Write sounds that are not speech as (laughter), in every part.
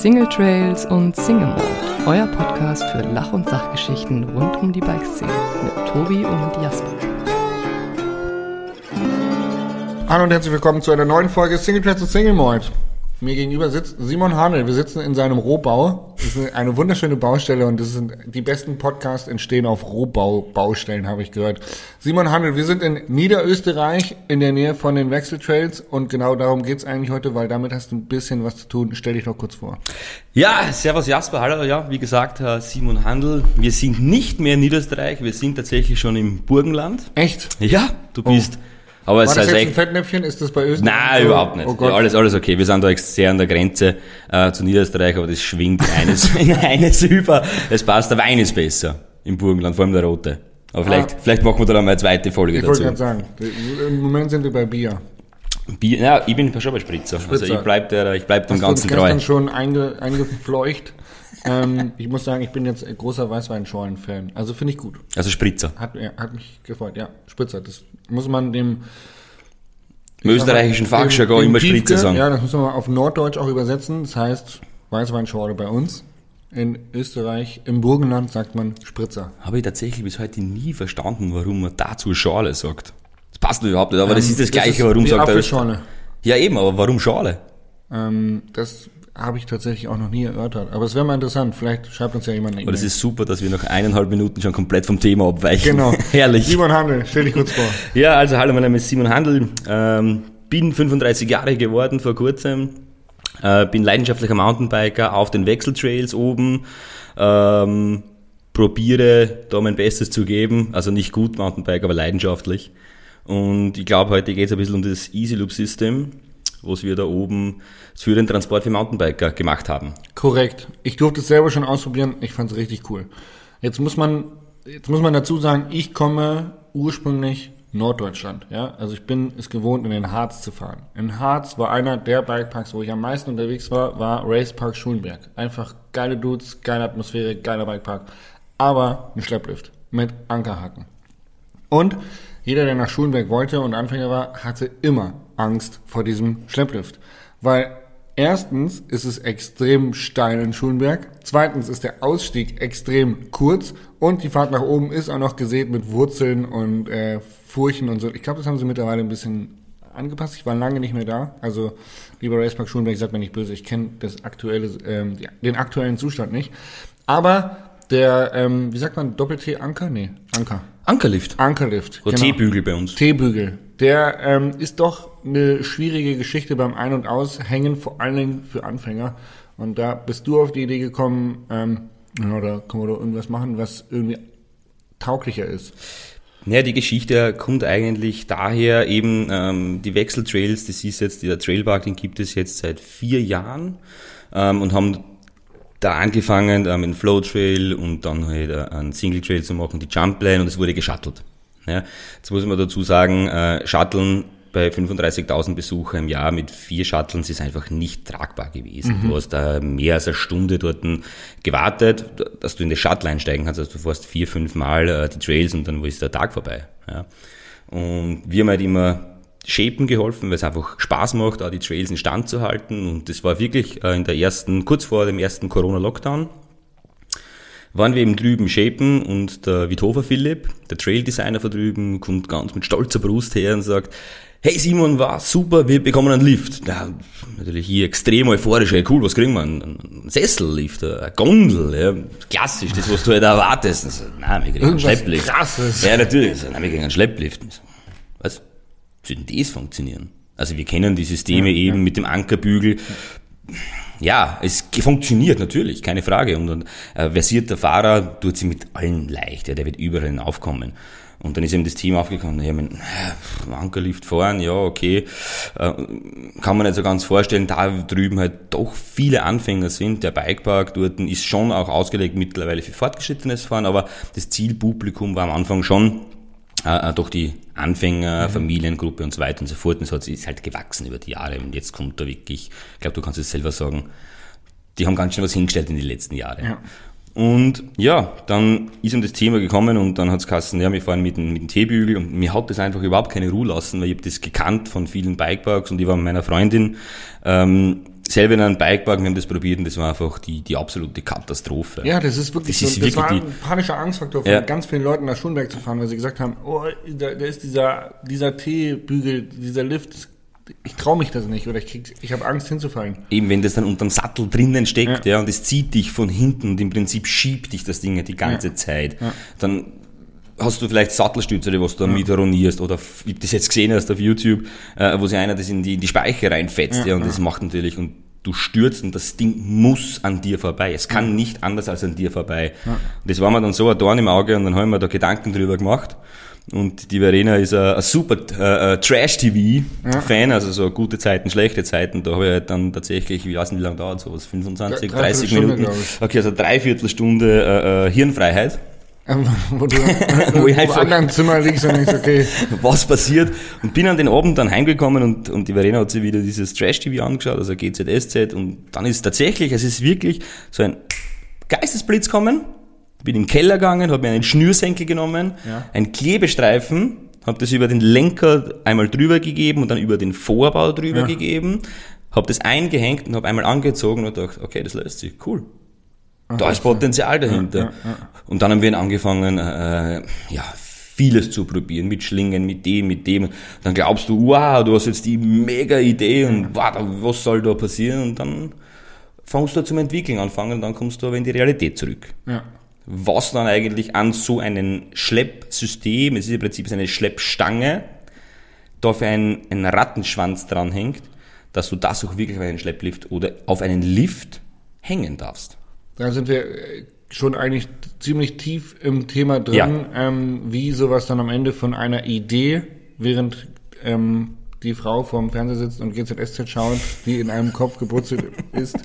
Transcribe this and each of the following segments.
Single Trails und Single Mode, euer Podcast für Lach- und Sachgeschichten rund um die Bikeszene mit Tobi und Jasper. Hallo und herzlich willkommen zu einer neuen Folge Single Trails und Single Mode. Mir gegenüber sitzt Simon Hanel. Wir sitzen in seinem Rohbau. Das ist eine wunderschöne Baustelle und das sind die besten Podcasts entstehen auf Rohbau-Baustellen, habe ich gehört. Simon Hanel, wir sind in Niederösterreich in der Nähe von den Wechseltrails und genau darum geht's eigentlich heute, weil damit hast du ein bisschen was zu tun. Stell dich doch kurz vor. Ja, servus Jasper, hallo, ja, wie gesagt, Simon Handel. Wir sind nicht mehr in Niederösterreich, wir sind tatsächlich schon im Burgenland. Echt? Ja, du bist... Oh aber War es das jetzt ein Fettnäpfchen? Ist das bei Österreich? Nein, so? überhaupt nicht. Oh alles, alles okay. Wir sind da sehr an der Grenze äh, zu Niederösterreich, aber das schwingt in (laughs) eines, in eines über. Es passt, der Wein ist besser im Burgenland, vor allem der rote. Aber vielleicht, ah. vielleicht machen wir da mal eine zweite Folge ich dazu. Ich wollte gerade sagen, im Moment sind wir bei Bier. Bier, ja, ich bin schon bei Spritzer. Spritzer. Also ich bleib der, ich bleib dem Hast Ganzen du treu. gestern schon einge, eingefleucht. Ähm, ich muss sagen, ich bin jetzt großer Weißweinschorlen-Fan. Also finde ich gut. Also Spritzer. Hat, ja, hat mich gefreut, ja. Spritzer. Das muss man dem im österreichischen Fachjargon immer Spritze sagen. Ja, das muss man auf Norddeutsch auch übersetzen. Das heißt Weißweinschorle bei uns. In Österreich, im Burgenland sagt man Spritzer. Habe ich tatsächlich bis heute nie verstanden, warum man dazu Schale sagt. Das passt überhaupt nicht, aber ähm, das ist das Gleiche, warum sagt er. Ja, eben, aber warum Schale? Ähm, das habe ich tatsächlich auch noch nie erörtert. Aber es wäre mal interessant. Vielleicht schreibt uns ja jemand eine Aber es ist super, dass wir nach eineinhalb Minuten schon komplett vom Thema abweichen. Genau. (laughs) Herrlich. Simon Handel, stell dich kurz vor. Ja, also hallo, mein Name ist Simon Handel. Ähm, bin 35 Jahre geworden vor kurzem. Äh, bin leidenschaftlicher Mountainbiker auf den Wechseltrails oben. Ähm, probiere da mein Bestes zu geben. Also nicht gut Mountainbike, aber leidenschaftlich. Und ich glaube, heute geht es ein bisschen um das Easy Loop System was wir da oben für den Transport für Mountainbiker gemacht haben. Korrekt. Ich durfte es selber schon ausprobieren. Ich fand es richtig cool. Jetzt muss man, jetzt muss man dazu sagen, ich komme ursprünglich Norddeutschland. Ja, also ich bin es gewohnt, in den Harz zu fahren. In Harz war einer der Bikeparks, wo ich am meisten unterwegs war, war Racepark Schulenberg. Einfach geile Dudes, geile Atmosphäre, geiler Bikepark. Aber ein Schlepplift mit Ankerhaken. Und jeder, der nach Schulenberg wollte und Anfänger war, hatte immer Angst vor diesem Schlepplift. Weil erstens ist es extrem steil in Schulenberg, zweitens ist der Ausstieg extrem kurz und die Fahrt nach oben ist auch noch gesät mit Wurzeln und äh, Furchen und so. Ich glaube, das haben sie mittlerweile ein bisschen angepasst. Ich war lange nicht mehr da. Also, lieber Racepark Schulenberg, sagt mir nicht böse, ich kenne das aktuelle, ähm, den aktuellen Zustand nicht. Aber der, ähm, wie sagt man, Doppel-T-Anker? Nee, Anker. Ankerlift. Ankerlift. Oder genau. T-Bügel bei uns. T-Bügel. Der ähm, ist doch eine schwierige Geschichte beim Ein- und Aushängen, vor allen Dingen für Anfänger. Und da bist du auf die Idee gekommen, ähm, ja, da können wir doch irgendwas machen, was irgendwie tauglicher ist. Ja, die Geschichte kommt eigentlich daher eben, ähm, die Wechseltrails, das ist jetzt, der Trailpark, den gibt es jetzt seit vier Jahren ähm, und haben da angefangen äh, mit dem Flow Trail und dann halt äh, einen Single Trail zu machen, die Jump Line und es wurde geschattelt. Ja, jetzt muss man dazu sagen, äh, Shutteln bei 35.000 Besucher im Jahr mit vier Shuttles ist einfach nicht tragbar gewesen. Mhm. Du hast da mehr als eine Stunde dort gewartet, dass du in das Shuttle einsteigen kannst. Also du fährst vier, fünf Mal äh, die Trails und dann ist der Tag vorbei. Ja. Und wir haben halt immer Shapen geholfen, weil es einfach Spaß macht, auch die Trails in Stand zu halten. Und das war wirklich äh, in der ersten, kurz vor dem ersten Corona-Lockdown, waren wir eben drüben Shapen und der Vithofer Philipp, der Trail-Designer von drüben, kommt ganz mit stolzer Brust her und sagt, hey Simon, war super, wir bekommen einen Lift. Ja, natürlich hier extrem euphorisch, hey cool, was kriegen wir? Ein, Sessellift, eine Gondel, ja, klassisch, das was du halt erwartest. Also, nein, wir kriegen einen Schlepplift. Krasses. Ja, natürlich, also, nein, wir kriegen einen Schlepplift. Wie soll denn das funktionieren? Also wir kennen die Systeme ja, eben ja. mit dem Ankerbügel. Ja, es funktioniert natürlich, keine Frage. Und ein äh, versierter Fahrer tut sich mit allen leicht, ja, der wird überall aufkommen. Und dann ist eben das Team aufgekommen, ja, mit Ankerlift fahren, ja, okay. Äh, kann man nicht so ganz vorstellen, da drüben halt doch viele Anfänger sind. Der Bikepark dort ist schon auch ausgelegt mittlerweile für fortgeschrittenes Fahren, aber das Zielpublikum war am Anfang schon äh, äh doch die Anfänger, mhm. Familiengruppe und so weiter und so fort. Und so hat ist halt gewachsen über die Jahre. Und jetzt kommt da wirklich, ich glaube, du kannst es selber sagen, die haben ganz schön was hingestellt in den letzten Jahren. Ja. Und ja, dann ist um das Thema gekommen und dann hat es ja, wir fahren mit dem, mit dem Teebügel und mir hat das einfach überhaupt keine Ruhe lassen, weil ich habe das gekannt von vielen Bikeparks und ich war mit meiner Freundin ähm, selber in einem Bikepark, wir haben das probiert und das war einfach die, die absolute Katastrophe. Ja, das ist wirklich, Das so, ist das war wirklich ein panischer Angstfaktor von Ja. ganz vielen Leuten nach Schulberg zu fahren, weil sie gesagt haben, oh, da, da ist dieser, dieser T-Bügel, dieser Lift, ich traue mich das nicht oder ich krieg, ich habe Angst hinzufallen. Eben wenn das dann unterm Sattel drinnen steckt, ja, und es zieht dich von hinten und im Prinzip schiebt dich das Ding die ganze Ja. Zeit, dann hast du vielleicht Sattelstütze, die was du damit ruinierst oder f- ich hab das jetzt gesehen hast auf YouTube, äh, wo sich einer das in die, in die Speiche reinfetzt, ja, und das macht natürlich und du stürzt und das Ding muss an dir vorbei. Es kann nicht anders als an dir vorbei. Und das war mir dann so ein Dorn im Auge und dann haben wir da Gedanken drüber gemacht. Und die Verena ist ein, ein super äh, äh, Trash-TV-Fan, also so gute Zeiten, schlechte Zeiten. Da habe ich halt dann tatsächlich, ich weiß nicht, wie lange dauert sowas, 25, Drei- 30 Dreiviertelstunde, Minuten. Okay, also dreiviertel Stunde äh, äh, Hirnfreiheit. Wo du (laughs) Wo ich im einfach- anderen Zimmer liegst und denkst, okay, (laughs) was passiert. Und bin an den Abend dann heimgekommen und, und die Verena hat sich wieder dieses Trash-TV angeschaut, also GZSZ. Und dann ist tatsächlich, es ist wirklich so ein Geistesblitz kommen. Bin in den Keller gegangen, habe mir einen Schnürsenkel genommen, Ja. einen Klebestreifen, habe das über den Lenker einmal drüber gegeben und dann über den Vorbau drüber Ja. gegeben, habe das eingehängt und habe einmal angezogen und dachte, okay, das löst sich, cool. Da ist Potenzial dahinter. Und dann haben wir angefangen, äh, ja, vieles zu probieren, mit Schlingen, mit dem, mit dem. Dann glaubst du, wow, du hast jetzt die mega Idee und wow, was soll da passieren? Und dann fängst du zum Entwickeln anfangen und dann kommst du aber in die Realität zurück. ja. Was dann eigentlich an so einem Schleppsystem, es ist im Prinzip eine Schleppstange, dafür ein, ein Rattenschwanz dranhängt, dass du das auch wirklich auf einen Schlepplift oder auf einen Lift hängen darfst. Da sind wir äh, schon eigentlich ziemlich tief im Thema drin, Ja. ähm, wie sowas dann am Ende von einer Idee, während ähm, die Frau vorm Fernseher sitzt und GZSZ schaut, die in einem Kopf gebrutzelt (laughs) ist,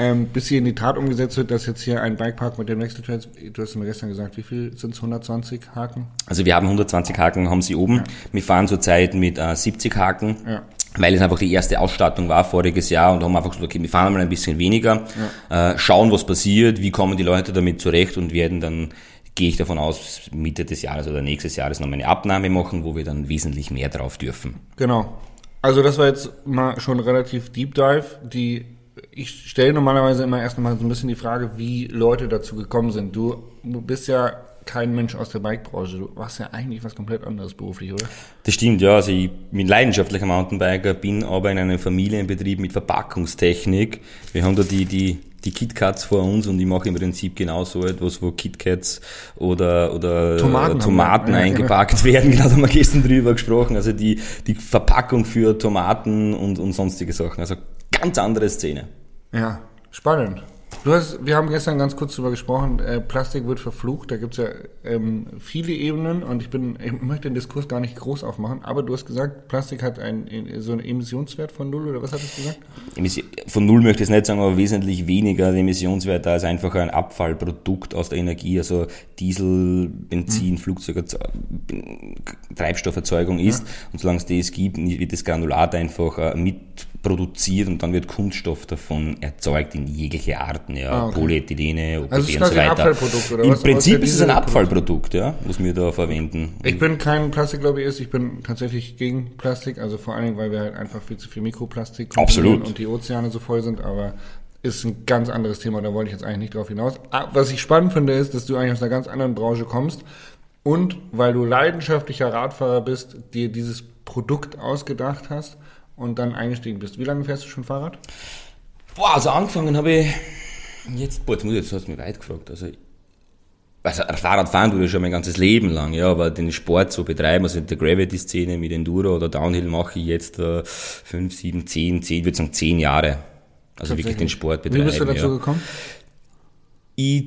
ähm, bis sie in die Tat umgesetzt wird, dass jetzt hier ein Bikepark mit den Wechseltrails, du hast mir gestern gesagt, wie viel sind es, 120 Haken? Also wir haben 120 Haken, haben sie oben. Wir fahren zurzeit mit äh, 70 Haken, Ja. Weil es einfach die erste Ausstattung war voriges Jahr und haben einfach gesagt, okay, wir fahren mal ein bisschen weniger, äh, schauen, was passiert, wie kommen die Leute damit zurecht und werden dann, gehe ich davon aus, Mitte des Jahres oder nächstes Jahres nochmal eine Abnahme machen, wo wir dann wesentlich mehr drauf dürfen. Genau. Also das war jetzt mal schon relativ Deep Dive. Die ich stelle normalerweise immer erst mal so ein bisschen die Frage, wie Leute dazu gekommen sind. Du bist ja kein Mensch aus der Bikebranche. Du machst ja eigentlich was komplett anderes beruflich, oder? Das stimmt, ja. Also ich bin leidenschaftlicher Mountainbiker, bin aber in einem Familienbetrieb mit Verpackungstechnik. Wir haben da die, die, die KitKats vor uns und ich mache im Prinzip genau so etwas, wo KitKats oder, oder Tomaten äh, Tomaten wir. Ja, eingepackt (laughs) werden. Genau, da haben wir gestern drüber gesprochen. Also die, die Verpackung für Tomaten und, und sonstige Sachen. Also ganz andere Szene. Ja, spannend. Du hast, wir haben gestern ganz kurz darüber gesprochen, äh, Plastik wird verflucht, da gibt's ja ähm, viele Ebenen und ich bin, ich möchte den Diskurs gar nicht groß aufmachen, aber du hast gesagt, Plastik hat ein, so einen Emissionswert von null oder was hattest du gesagt? Emissi- Von null möchte ich es nicht sagen, aber wesentlich weniger Emissionswert als einfach ein Abfallprodukt aus der Energie, also Diesel, Benzin, Flugzeug, Treibstofferzeugung ist. Und solange es das gibt, wird das Granulat einfach äh, mitproduziert und dann wird Kunststoff davon erzeugt in jegliche Arten, ja, Ah, okay. Polyethylene, OPP Also und so weiter. Abfallprodukt, oder Im was? Prinzip der ist es ein. Abfallprodukt, ja, was wir da verwenden. Ich bin kein Plastiklobbyist, ich bin tatsächlich gegen Plastik, also vor allen Dingen, weil wir halt einfach viel zu viel Mikroplastik Absolut. und die Ozeane so voll sind, aber ist ein ganz anderes Thema, da wollte ich jetzt eigentlich nicht drauf hinaus. Ah, Was ich spannend finde, ist, dass du eigentlich aus einer ganz anderen Branche kommst und weil du leidenschaftlicher Radfahrer bist, dir dieses Produkt ausgedacht hast und dann eingestiegen bist. Wie lange fährst du schon Fahrrad? Boah, also angefangen habe ich, jetzt, boah, jetzt muss ich, jetzt hast du mich weit gefragt, also, also Fahrrad fahren tue ich schon mein ganzes Leben lang, ja, aber den Sport so betreiben, also in der Gravity-Szene mit Enduro oder Downhill mache ich jetzt äh, fünf, sieben, zehn, zehn, ich würde sagen zehn Jahre. Also wirklich den Sport betreiben. Wie bist du dazu ja. gekommen? Ich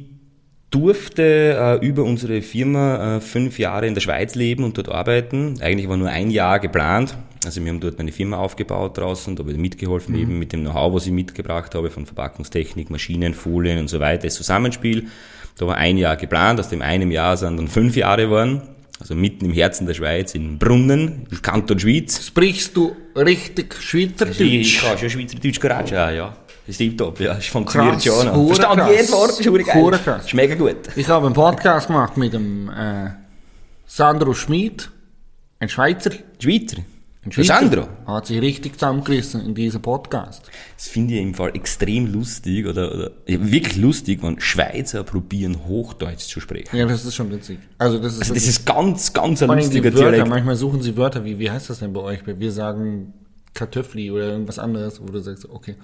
durfte äh, über unsere Firma äh, fünf Jahre in der Schweiz leben und dort arbeiten. Eigentlich war nur ein Jahr geplant. Also wir haben dort eine Firma aufgebaut draußen, da habe ich mitgeholfen, eben mit dem Know-how, was ich mitgebracht habe, von Verpackungstechnik, Maschinen, Folien und so weiter, das Zusammenspiel. Da war ein Jahr geplant, aus dem einem Jahr sind dann fünf Jahre geworden. Also mitten im Herzen der Schweiz, in Brunnen, im Kanton Schweiz. Sprichst du richtig Ich, ich Schweizerdeutsch? kann schon Schweizerdeutsch gerade schon, ja. Das ist tipptopp, ja. Das funktioniert Krass, schon. hure Verstand krass. jedes Wort, ist geil. Krass. Ist mega gut. Ich habe einen Podcast gemacht mit dem äh, Sandro Schmid, ein Schweizer. Schweizer? Sandro. Hat sich richtig zusammengerissen in diesem Podcast. Das finde ich im Fall extrem lustig oder, oder ja, wirklich lustig, wenn Schweizer probieren, Hochdeutsch zu sprechen. Ja, das ist schon witzig. Also das ist, Also das ist ganz, ganz ein lustiger Wörter. Dialekt. Manchmal suchen sie Wörter wie, wie heißt das denn bei euch? Wir sagen Kartoffeln oder irgendwas anderes, wo du sagst, okay.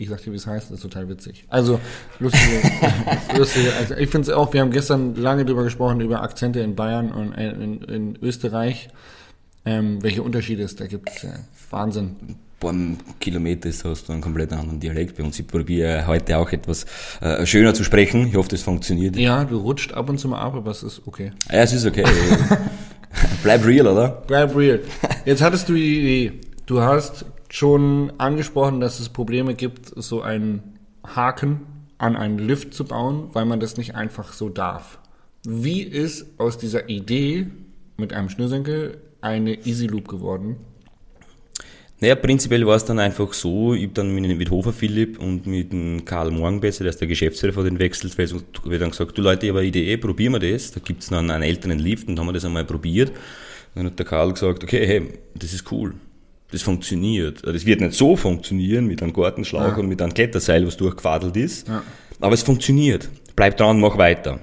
Ich sag dir, wie es heißt, das ist total witzig. Also, lustige, (laughs) lustige also ich finde es auch, wir haben gestern lange drüber gesprochen, über Akzente in Bayern und in, in Österreich, ähm, welche Unterschiede es da gibt. Ja, Wahnsinn. beim Kilometer ist, hast du einen komplett anderen Dialekt bei uns. Ich probiere heute auch etwas äh, schöner zu sprechen. Ich hoffe, das funktioniert. Ja, Ja, du rutscht ab und zu mal ab, aber es ist okay. (laughs) es ist okay. (laughs) Bleib real, oder? Bleib real. Jetzt hattest du die Idee. Du hast schon angesprochen, dass es Probleme gibt, so einen Haken an einen Lift zu bauen, weil man das nicht einfach so darf. Wie ist aus dieser Idee mit einem Schnürsenkel eine Easy Loop geworden? Naja, prinzipiell war es dann einfach so, ich habe dann mit, mit Hofer Philipp und mit dem Karl Morgenbesser, der ist der Geschäftsführer von den Wechseltrails, und wir dann gesagt, du Leute, ich habe eine Idee, probieren wir das. Da gibt's dann einen älteren Lift und haben wir das einmal probiert. Dann hat der Karl gesagt, okay, hey, das ist cool. Das funktioniert. Das wird nicht so funktionieren mit einem Gartenschlauch und mit einem Kletterseil, was durchgefadelt ist. Aber es funktioniert. Bleib dran, mach weiter.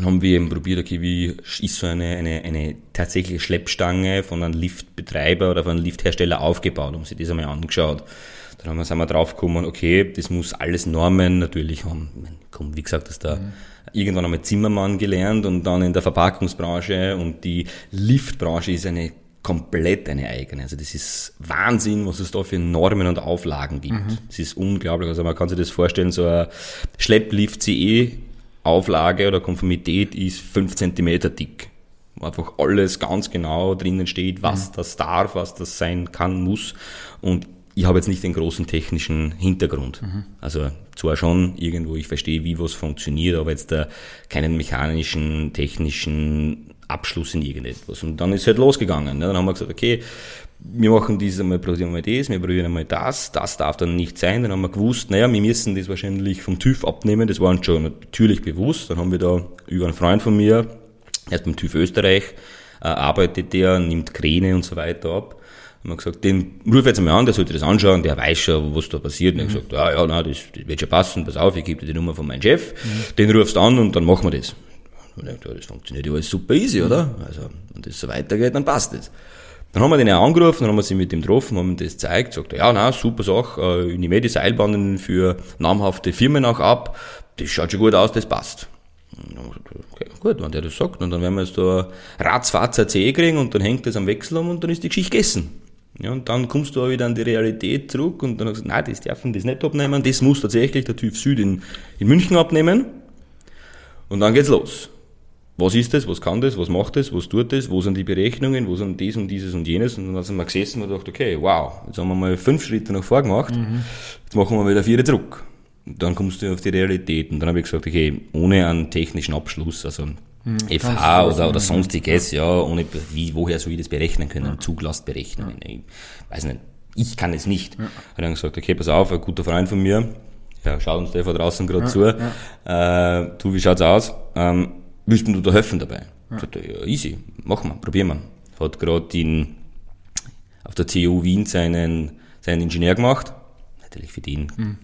Dann haben wir eben probiert, okay, wie ist so eine, eine, eine tatsächliche Schleppstange von einem Liftbetreiber oder von einem Lifthersteller aufgebaut, haben sich das einmal angeschaut. Dann haben wir, sind wir draufgekommen, okay, das muss alles Normen natürlich haben. Komm, wie gesagt, dass da irgendwann einmal Zimmermann gelernt und dann in der Verpackungsbranche und die Liftbranche ist eine komplett eine eigene. Also das ist Wahnsinn, was es da für Normen und Auflagen gibt. Das ist unglaublich. Also man kann sich das vorstellen, so ein Schlepplift CE Auflage oder Konformität ist 5 cm dick. Wo einfach alles ganz genau drinnen steht, was das darf, was das sein kann, muss. Und ich habe jetzt nicht den großen technischen Hintergrund. Also zwar schon irgendwo, ich verstehe, wie was funktioniert, aber jetzt da keinen mechanischen, technischen Abschluss in irgendetwas. Und dann ist es halt losgegangen. Ne? Dann haben wir gesagt, okay, wir machen dieses einmal, probieren wir das, wir probieren einmal das, das darf dann nicht sein. Dann haben wir gewusst, naja, wir müssen das wahrscheinlich vom TÜV abnehmen, das war uns schon natürlich bewusst. Dann haben wir da über einen Freund von mir, er ist beim TÜV Österreich, äh, arbeitet der, nimmt Kräne und so weiter ab. Haben wir gesagt, den ruf jetzt einmal an, der sollte das anschauen, der weiß schon, was da passiert. Und er hat gesagt, ja, ja, nein, das, das wird schon passen, pass auf, ich gebe dir die Nummer von meinem Chef, den rufst du an und dann machen wir das. Und ich dachte, ja, das funktioniert ja alles super easy, oder? Also, wenn das so weitergeht, dann passt das. Dann haben wir den ja angerufen, dann haben wir sie mit dem getroffen, haben ihm das gezeigt, sagt er, ja, na, super Sache, äh, ich nehme eh die Seilbahnen für namhafte Firmen auch ab, das schaut schon gut aus, das passt. Okay, gut, wenn der das sagt, und dann werden wir jetzt da ratzfatz eine CE kriegen und dann hängt das am Wechsel um und dann ist die Geschichte gegessen. Ja, und dann kommst du auch wieder an die Realität zurück und dann hast du gesagt, nein, das dürfen das nicht abnehmen, das muss tatsächlich der TÜV Süd in, in München abnehmen. Und dann geht's los. Was ist das? Was kann das? Was macht das? Was tut das? Wo sind die Berechnungen? Wo sind dies und dieses und jenes? Und dann sind wir gesessen und gedacht, okay, wow, jetzt haben wir mal fünf Schritte nach vor gemacht. Jetzt machen wir wieder vier zurück. Und dann kommst du auf die Realität. Und dann habe ich gesagt, okay, ohne einen technischen Abschluss, also FH oder, oder sonstiges, ja, ohne, wie, woher soll ich das berechnen können? Zuglastberechnungen. Ich weiß nicht. Ich kann es nicht. Hat dann gesagt, okay, pass auf, ein guter Freund von mir, ja, schaut uns der von draußen gerade zu. Äh, du, wie schaut's aus? Ähm, willst du da helfen dabei? Ja. Sagt er, ja, easy, machen wir, probieren wir. Hat gerade in, auf der TU Wien seinen, seinen Ingenieur gemacht. Natürlich für den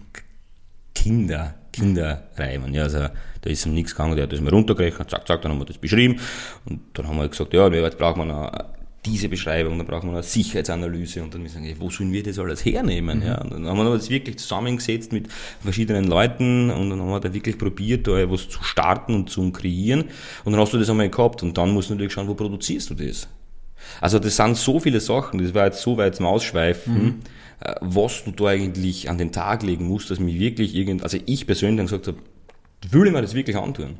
Kinder, Kinderreimen. Ja, also da ist ihm nichts gegangen, der hat das mal runtergerechnet, zack, zack, dann haben wir das beschrieben. Und dann haben wir gesagt, ja, jetzt brauchen wir noch diese Beschreibung, dann brauchen wir eine Sicherheitsanalyse und dann müssen wir sagen, wo sollen wir das alles hernehmen? Ja, und dann haben wir das wirklich zusammengesetzt mit verschiedenen Leuten und dann haben wir da wirklich probiert, da was zu starten und zu kreieren und dann hast du das einmal gehabt und dann musst du natürlich schauen, wo produzierst du das? Also das sind so viele Sachen, das war jetzt so weit zum Ausschweifen, äh, was du da eigentlich an den Tag legen musst, dass mich wirklich irgend, also ich persönlich dann gesagt habe, will ich mir das wirklich antun?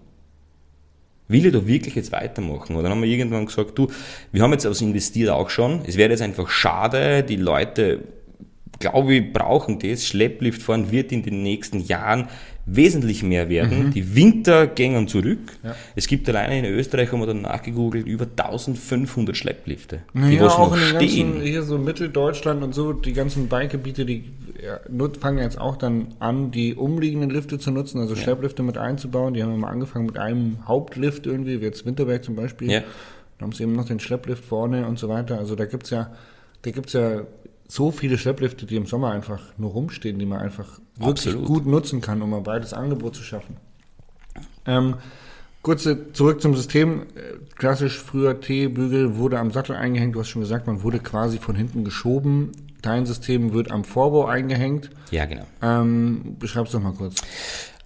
Will ich da wirklich jetzt weitermachen? Und dann haben wir irgendwann gesagt, du, wir haben jetzt was investiert auch schon. Es wäre jetzt einfach schade, die Leute, glaube ich, brauchen das. Schlepplift fahren wird in den nächsten Jahren wesentlich mehr werden. Die Winter gehen zurück. Es gibt alleine in Österreich, haben wir dann nachgegoogelt, über 1500 Schlepplifte, die Naja, was auch noch in den stehen. ganzen, hier so Mitteldeutschland und so, die ganzen Bikegebiete, die ja, fangen jetzt auch dann an, die umliegenden Lifte zu nutzen, also Schlepplifte mit einzubauen. Die haben immer angefangen mit einem Hauptlift irgendwie, wie jetzt Winterberg zum Beispiel. Ja. Da haben sie eben noch den Schlepplift vorne und so weiter. Also da gibt's ja, da gibt's ja so viele Schlepplifte, die im Sommer einfach nur rumstehen, die man einfach wirklich Absolut. gut nutzen kann, um ein breites Angebot zu schaffen. Ähm, kurze zurück zum System. Klassisch früher T-Bügel wurde am Sattel eingehängt. Du hast schon gesagt, man wurde quasi von hinten geschoben. Dein System wird am Vorbau eingehängt. Ja, genau. Ähm, beschreib's doch mal kurz.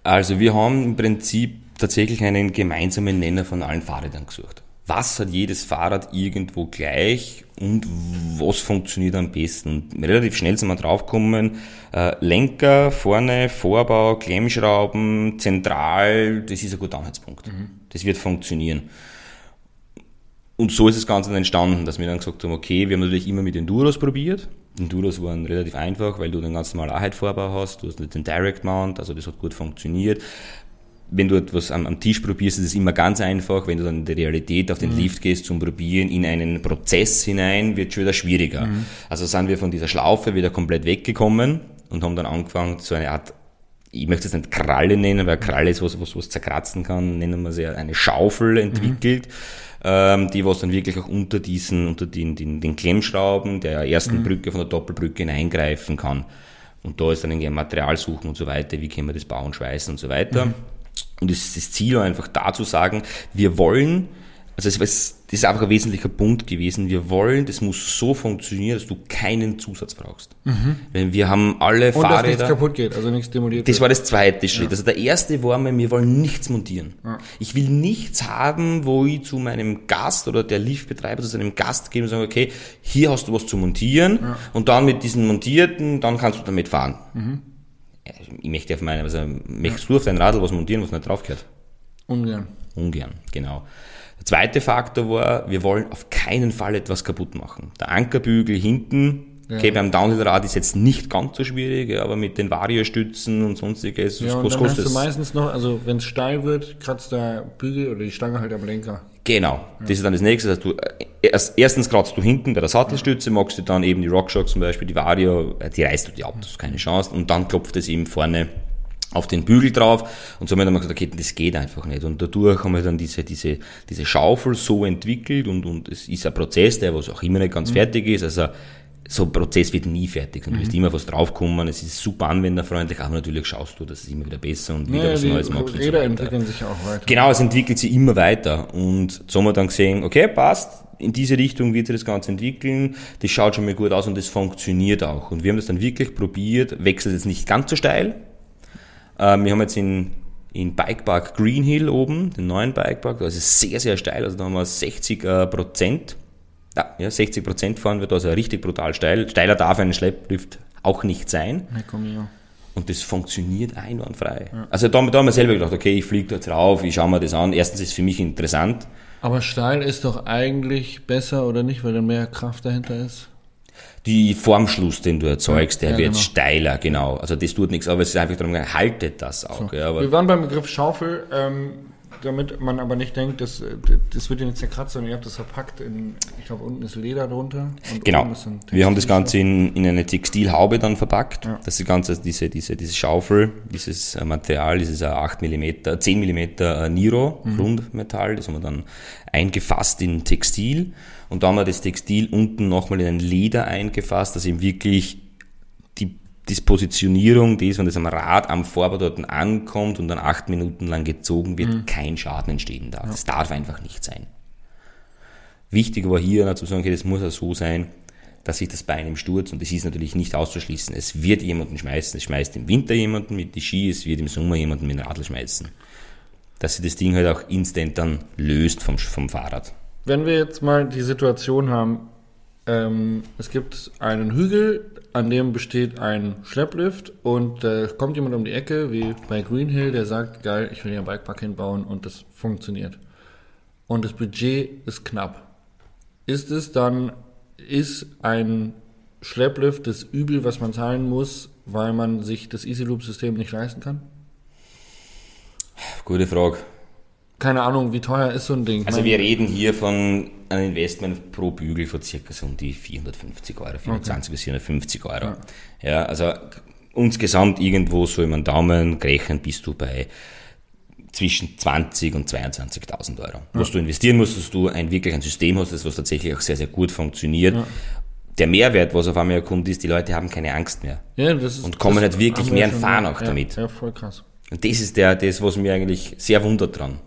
Also wir haben im Prinzip tatsächlich einen gemeinsamen Nenner von allen Fahrrädern gesucht. Was hat jedes Fahrrad irgendwo gleich und was funktioniert am besten? Relativ schnell sind wir draufgekommen, äh, Lenker, vorne, Vorbau, Klemmschrauben, zentral, das ist ein guter Anhaltspunkt. Das wird funktionieren. Und so ist das Ganze dann entstanden, dass wir dann gesagt haben, okay, wir haben natürlich immer mit Enduros probiert. Enduros waren relativ einfach, weil du den ganz normalen Ahead-Vorbau hast, du hast nicht den Direct Mount, also das hat gut funktioniert. Wenn du etwas am, am Tisch probierst, ist es immer ganz einfach. Wenn du dann in die Realität auf den Lift gehst zum Probieren in einen Prozess hinein, wird schon wieder schwieriger. Also sind wir von dieser Schlaufe wieder komplett weggekommen und haben dann angefangen, so eine Art ich möchte es nicht Kralle nennen, weil Kralle ist was, was, was zerkratzen kann, nennen wir sie eine Schaufel entwickelt, ähm, die was dann wirklich auch unter diesen, unter den, den, den Klemmschrauben der ersten Brücke von der Doppelbrücke hineingreifen kann. Und da ist dann irgendwie ein Material suchen und so weiter, wie können wir das bauen, schweißen und so weiter. Und das, das Ziel war einfach da zu sagen, wir wollen, also es, es, das ist einfach ein wesentlicher Punkt gewesen, wir wollen, das muss so funktionieren, dass du keinen Zusatz brauchst. Wenn wir haben alle Und dass nichts Fahrräder... kaputt geht, also nichts demoliert Das wird. war das zweite Schritt. Also der erste war mir, wir wollen nichts montieren. Ich will nichts haben, wo ich zu meinem Gast oder der Liftbetreiber zu seinem Gast gehe und sage, okay, hier hast du was zu montieren und dann mit diesen montierten, dann kannst du damit fahren. Ja, Ich möchte auf meine, also möchtest du auf dein Radl was montieren, was nicht draufgehört? Ungern. Ungern, genau. Der zweite Faktor war, wir wollen auf keinen Fall etwas kaputt machen. Der Ankerbügel hinten, okay, beim Downhill-Rad ist jetzt nicht ganz so schwierig, ja, aber mit den Variostützen und sonstiges, Ja, und was dann hast kostet du es? meistens noch, also wenn es steil wird, kratzt der Bügel oder die Stange halt am Lenker. Genau, das ist dann das nächste. Du, äh, erst, erstens kratzt du hinten bei der Sattelstütze, magst du dann eben die RockShox zum Beispiel, die Vario, äh, die reißt du dir ab, das ist keine Chance. Und dann klopft es eben vorne auf den Bügel drauf und so haben wir dann gesagt, okay, das geht einfach nicht. Und dadurch haben wir dann diese, diese, diese Schaufel so entwickelt und, und es ist ein Prozess, der was auch immer nicht ganz fertig ist. Also so ein Prozess wird nie fertig und du wirst immer was draufkommen. Es ist super anwenderfreundlich, aber natürlich schaust du, dass es immer wieder besser und wieder Ja, was Neues so Räder weiter. entwickeln sich auch weiter. Genau, es entwickelt sich immer weiter. Und so haben wir dann gesehen, okay, passt, in diese Richtung wird sich das Ganze entwickeln, das schaut schon mal gut aus und das funktioniert auch. Und wir haben das dann wirklich probiert, wechselt jetzt nicht ganz so steil. Ähm, wir haben jetzt in, in Bikepark Green Hill oben, den neuen Bikepark, das ist sehr, sehr steil, also da haben wir 60 äh, Prozent. Ja, ja, 60 Prozent fahren wir da, also richtig brutal steil. Steiler darf ein Schlepplift auch nicht sein. Na komm hier. Und das funktioniert einwandfrei. Also da, da haben wir selber gedacht, okay, ich fliege da drauf, ich schaue mir das an. Erstens ist es für mich interessant. Aber steil ist doch eigentlich besser oder nicht, weil da mehr Kraft dahinter ist? Die Formschluss, den du erzeugst, der Ja, wird genau. steiler, genau. Also das tut nichts, aber es ist einfach darum haltet das auch. Ja, aber Wir waren beim Begriff Schaufel, ähm, damit man aber nicht denkt, dass, äh, das wird ja nicht zerkratzt, sondern ihr habt das verpackt in, ich glaube, unten ist Leder drunter. Und Genau. Wir haben das Ganze in, in eine Textilhaube dann verpackt. Ja. Das ist ganze, diese, diese, diese Schaufel, dieses äh, Material, dieses äh, 8 mm, 10 mm Niro, Mhm. Rundmetall, das haben wir dann eingefasst in Textil. Und da haben wir das Textil unten nochmal in ein Leder eingefasst, dass eben wirklich die Dispositionierung, das, wenn das am Rad am Vorbau dort ankommt und dann acht Minuten lang gezogen wird, Mhm. kein Schaden entstehen darf. Das darf einfach nicht sein. Wichtig war hier noch zu sagen, okay, das muss auch so sein, dass sich das Bein im Sturz, und das ist natürlich nicht auszuschließen, es wird jemanden schmeißen, es schmeißt im Winter jemanden mit die Ski, es wird im Sommer jemanden mit dem Radl schmeißen. Dass sich das Ding halt auch instant dann löst vom, vom Fahrrad. Wenn wir jetzt mal die Situation haben, ähm, es gibt einen Hügel, an dem besteht ein Schlepplift und äh, kommt jemand um die Ecke, wie bei Green Hill, der sagt, geil, ich will hier einen Bikepark hinbauen und das funktioniert. Und das Budget ist knapp. Ist es dann, ist ein Schlepplift das Übel, was man zahlen muss, weil man sich das Easy Loop System nicht leisten kann? Gute Frage. Keine Ahnung, wie teuer ist so ein Ding? Also wir reden hier von einem Investment pro Bügel von circa so um die 450 Euro, 420 bis 450 Euro. Ja. also insgesamt irgendwo so über den Daumen gerechnet bist du bei zwischen 20 und 22.000 Euro. Was du investieren musst, dass du ein wirklich ein System hast, das was tatsächlich auch sehr, sehr gut funktioniert. Der Mehrwert, was auf einmal kommt, ist, die Leute haben keine Angst mehr. Ja, das ist, Und kommen nicht wirklich mehr schon- fahren auch ja, damit. Ja, voll krass. Und das ist der, das, was mir eigentlich sehr wundert dran.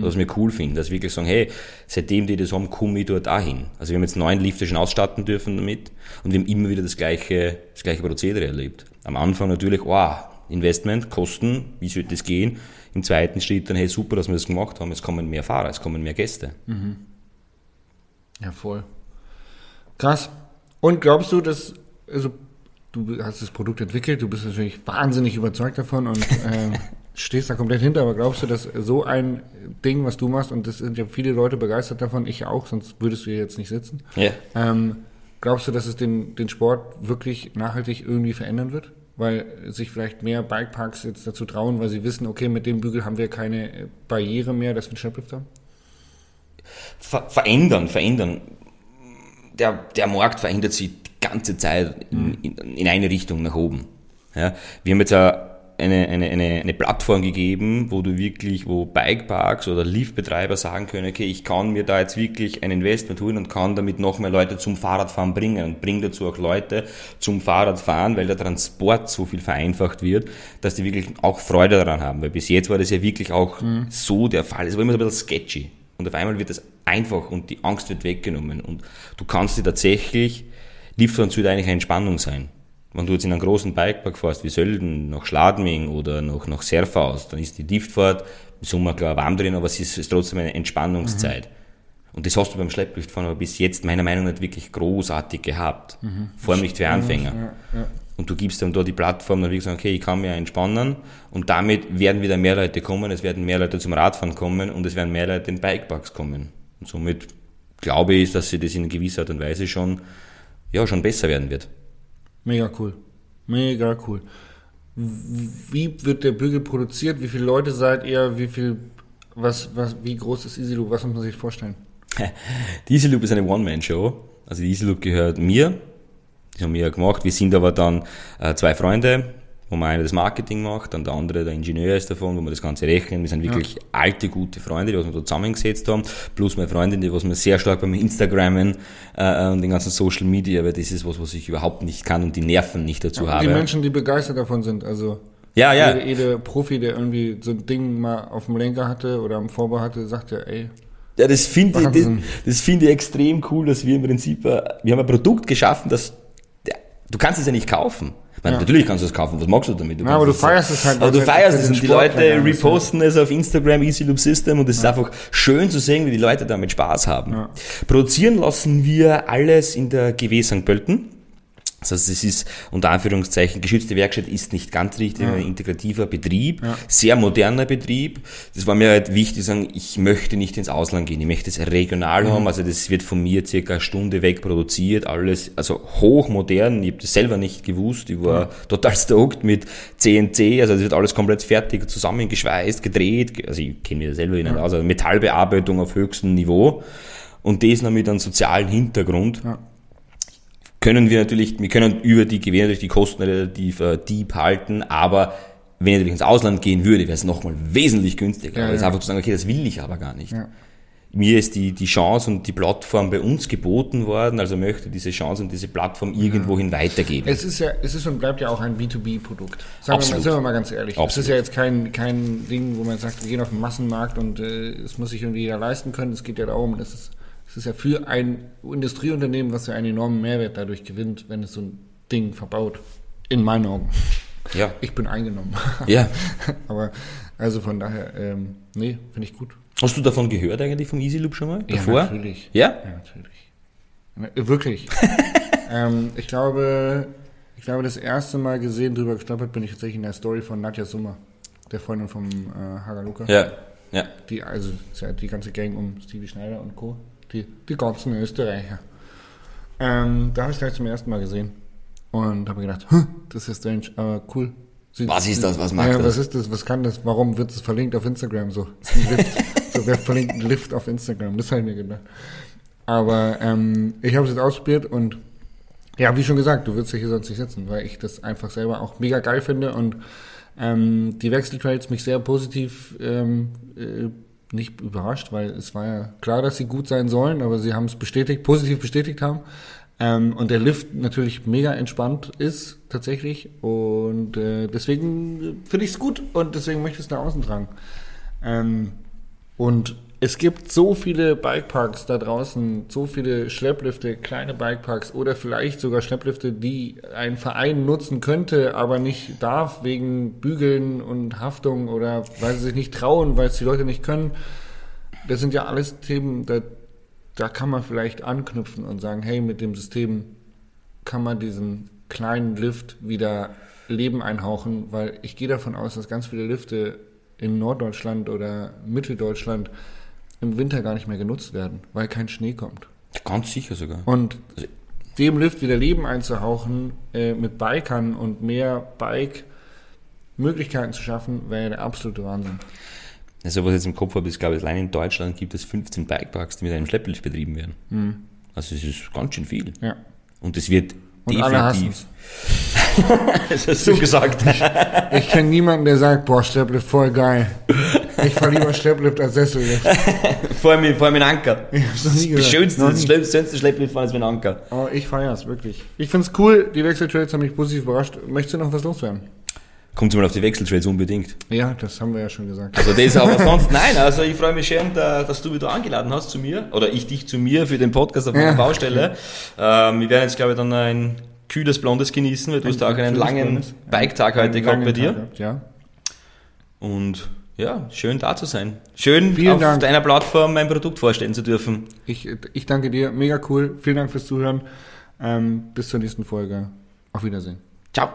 Was mir cool finde, dass wir wirklich sagen, hey, seitdem die das haben, komme ich dort dahin. Also wir haben jetzt neun Lifte schon ausstatten dürfen damit und wir haben immer wieder das gleiche, das gleiche Prozedere erlebt. Am Anfang natürlich, wow, Investment, Kosten, wie soll das gehen? Im zweiten Schritt dann, hey, super, dass wir das gemacht haben, es kommen mehr Fahrer, es kommen mehr Gäste. Ja, voll. Krass. Und glaubst du, dass, also, du hast das Produkt entwickelt, du bist natürlich wahnsinnig überzeugt davon und (laughs) äh, stehst da komplett hinter, aber glaubst du, dass so ein Ding, was du machst, und das sind ja viele Leute begeistert davon, ich auch, sonst würdest du hier jetzt nicht sitzen, Ja. ähm, glaubst du, dass es den, den Sport wirklich nachhaltig irgendwie verändern wird? Weil sich vielleicht mehr Bikeparks jetzt dazu trauen, weil sie wissen, okay, mit dem Bügel haben wir keine Barriere mehr, dass wir einen Schlepplift haben? ver verändern, verändern. Der, der Markt verändert sich die ganze Zeit in, in, in eine Richtung nach oben. Ja, wir haben jetzt eine, eine, eine, eine, eine Plattform gegeben, wo du wirklich, wo Bikeparks oder Liftbetreiber sagen können, okay, ich kann mir da jetzt wirklich ein Investment holen und kann damit noch mehr Leute zum Fahrradfahren bringen und bringe dazu auch Leute zum Fahrradfahren, weil der Transport so viel vereinfacht wird, dass die wirklich auch Freude daran haben. Weil bis jetzt war das ja wirklich auch so der Fall. Es war immer so ein bisschen sketchy. Und auf einmal wird das einfach und die Angst wird weggenommen. Und du kannst dir tatsächlich, Liftfahren sollte eigentlich eine Entspannung sein. Wenn du jetzt in einen großen Bikepark fährst, wie Sölden, nach Schladming oder nach, nach Serfaus, dann ist die Liftfahrt im Sommer klar warm drin, aber es ist, ist trotzdem eine Entspannungszeit. Und das hast du beim Schleppliftfahren aber bis jetzt meiner Meinung nach wirklich gehabt. Vor allem nicht für Anfänger. Und du gibst dann da die Plattform, dann wirklich sagen, okay, ich kann mich entspannen und damit werden wieder mehr Leute kommen, es werden mehr Leute zum Radfahren kommen und es werden mehr Leute in Bikeparks kommen. Und somit glaube ich, dass sie das in gewisser Art und Weise schon, ja, schon besser werden wird. Mega cool. Mega cool. Wie wird der Bügel produziert? Wie viele Leute seid ihr? Wie viel, was, was, wie groß ist EasyLoop? Was muss man sich vorstellen? (laughs) Die Easy Loop ist eine One-Man-Show. Also die Easy Loop gehört mir. Das haben wir ja gemacht. Wir sind aber dann äh, zwei Freunde, wo mal einer das Marketing macht, dann der andere der Ingenieur ist davon, wo wir das Ganze rechnen. Wir sind wirklich alte, gute Freunde, die was wir da zusammengesetzt haben. Plus meine Freundin, die was wir sehr stark beim Instagrammen äh, und den ganzen Social Media, weil das ist was, was ich überhaupt nicht kann und die Nerven nicht dazu habe. Die Menschen, die begeistert davon sind, also ja, ja. jede, jede Profi, der irgendwie so ein Ding mal auf dem Lenker hatte oder am Vorbau hatte, sagt ja, ey, Ja, das finde ich, das, das finde ich extrem cool, dass wir im Prinzip, äh, wir haben ein Produkt geschaffen, das, ja, du kannst es ja nicht kaufen. Meine, Ja. Natürlich kannst du es kaufen, was magst du damit? Du Ja, aber du feierst es halt, Aber du halt feierst es und die Leute ja. reposten es auf Instagram, Easy Loop System und es ist einfach schön zu sehen, wie die Leute damit Spaß haben. Ja. Produzieren lassen wir alles in der GW St. Pölten. Das heißt, es ist unter Anführungszeichen, geschützte Werkstatt ist nicht ganz richtig, ein integrativer Betrieb, sehr moderner Betrieb. Das war mir halt wichtig, zu sagen, ich möchte nicht ins Ausland gehen, ich möchte es regional haben, also das wird von mir circa eine Stunde weg produziert, alles, also hochmodern, ich habe das selber nicht gewusst, ich war total stoked mit CNC, also das wird alles komplett fertig zusammengeschweißt, gedreht, also ich kenne mich da selber nicht aus, also Metallbearbeitung auf höchstem Niveau. Und das noch mit einem sozialen Hintergrund. Ja. Können wir natürlich, wir können über die Gewinne durch die Kosten relativ äh, deep halten, aber wenn ich natürlich ins Ausland gehen würde, wäre es nochmal wesentlich günstiger. Ja, aber es ist ja. einfach zu sagen, okay, das will ich aber gar nicht. Ja. Mir ist die, die Chance und die Plattform bei uns geboten worden, also möchte diese Chance und diese Plattform irgendwohin weitergeben. Es ist ja, es ist und bleibt ja auch ein B2B-Produkt. Sagen wir, mal, sind wir mal ganz ehrlich. Es Absolut. ist ja jetzt kein, kein Ding, wo man sagt, wir gehen auf den Massenmarkt und äh, es muss sich irgendwie jeder leisten können. Es geht ja darum, dass es, es ist ja für ein Industrieunternehmen, was ja einen enormen Mehrwert dadurch gewinnt, wenn es so ein Ding verbaut. In meinen Augen. ja. Ich bin eingenommen. ja. (laughs) Aber also von daher, ähm, nee, finde ich gut. Hast du davon gehört eigentlich vom Easy Loop schon mal? Ja, Davor? natürlich. Ja? Ja, natürlich. Na, äh, Wirklich. (laughs) ähm, ich glaube, ich glaube, das erste Mal gesehen, drüber gestolpert bin ich tatsächlich in der Story von Nadja Summer, der Freundin vom äh, Hagaluka. Ja. Ja. Die, also ja die ganze Gang um Stevie Schneider und Co. Die, die ganzen Österreicher. Ähm, da habe ich gleich zum ersten Mal gesehen. Und habe gedacht, "Hm, das ist strange, aber cool. Sie, Was ist das? Was macht ja, das? Was ist das? Was kann das? Warum wird es verlinkt auf Instagram so? (laughs) So, wer verlinkt einen Lift auf Instagram? Das habe ich mir gedacht. Aber ähm, ich habe es jetzt ausprobiert und ja, wie schon gesagt, du würdest ja hier sonst nicht sitzen, weil ich das einfach selber auch mega geil finde und Ähm, die Wechseltrades mich sehr positiv ähm, äh, nicht überrascht, weil es war ja klar, dass sie gut sein sollen, aber sie haben es bestätigt, positiv bestätigt haben. Ähm, und der Lift natürlich mega entspannt ist, tatsächlich. Und äh, deswegen finde ich es gut und deswegen möchte ich es nach außen tragen. Ähm, und es gibt so viele Bikeparks da draußen, so viele Schlepplifte, kleine Bikeparks oder vielleicht sogar Schlepplifte, die ein Verein nutzen könnte, aber nicht darf wegen Bügeln und Haftung oder weil sie sich nicht trauen, weil es die Leute nicht können. Das sind ja alles Themen, da, da kann man vielleicht anknüpfen und sagen, hey, mit dem System kann man diesen kleinen Lift wieder Leben einhauchen, weil ich gehe davon aus, dass ganz viele Lifte in Norddeutschland oder Mitteldeutschland im Winter gar nicht mehr genutzt werden, weil kein Schnee kommt. Ganz sicher sogar. Und dem Lift wieder Leben einzuhauchen, äh, mit Bikern und mehr Bike-Möglichkeiten zu schaffen, wäre der absolute Wahnsinn. Also was ich jetzt im Kopf habe, ist, glaube ich, allein in Deutschland gibt es 15 Bikeparks, die mit einem Schlepplift betrieben werden. Mhm. Also es ist ganz schön viel. Ja. Und es wird Und definitiv... (laughs) das hast du gesagt. Ich kenne niemanden, der sagt, boah, Schlepplift voll geil. (laughs) Ich fahre lieber Schlepplift als Sessellift. (laughs) vor, allem, vor allem mit Anker. Ich hab's noch nie Das schönste, das schönste schönste Schlepplift fahren ist mit Anker. Oh, ich feier's, wirklich. Ich find's cool, die Wechseltrades haben mich positiv überrascht. Möchtest du noch was loswerden? Kommt mal auf die Wechseltrails unbedingt. Ja, das haben wir ja schon gesagt. Also das aber (laughs) sonst, nein, also ich freue mich schön, da, dass du wieder eingeladen hast zu mir, oder ich dich zu mir für den Podcast auf meiner Ja. Baustelle. Ähm, wir werden jetzt, glaube ich, dann ein kühles Blondes genießen, weil du hast da auch einen langen. Bike-Tag heute gehabt bei dir. Tag gehabt, Ja. Und ja, schön da zu sein. Schön Vielen auf Dank. deiner Plattform mein Produkt vorstellen zu dürfen. Ich, ich danke dir, mega cool. Vielen Dank fürs Zuhören. Ähm, bis zur nächsten Folge. Auf Wiedersehen. Ciao.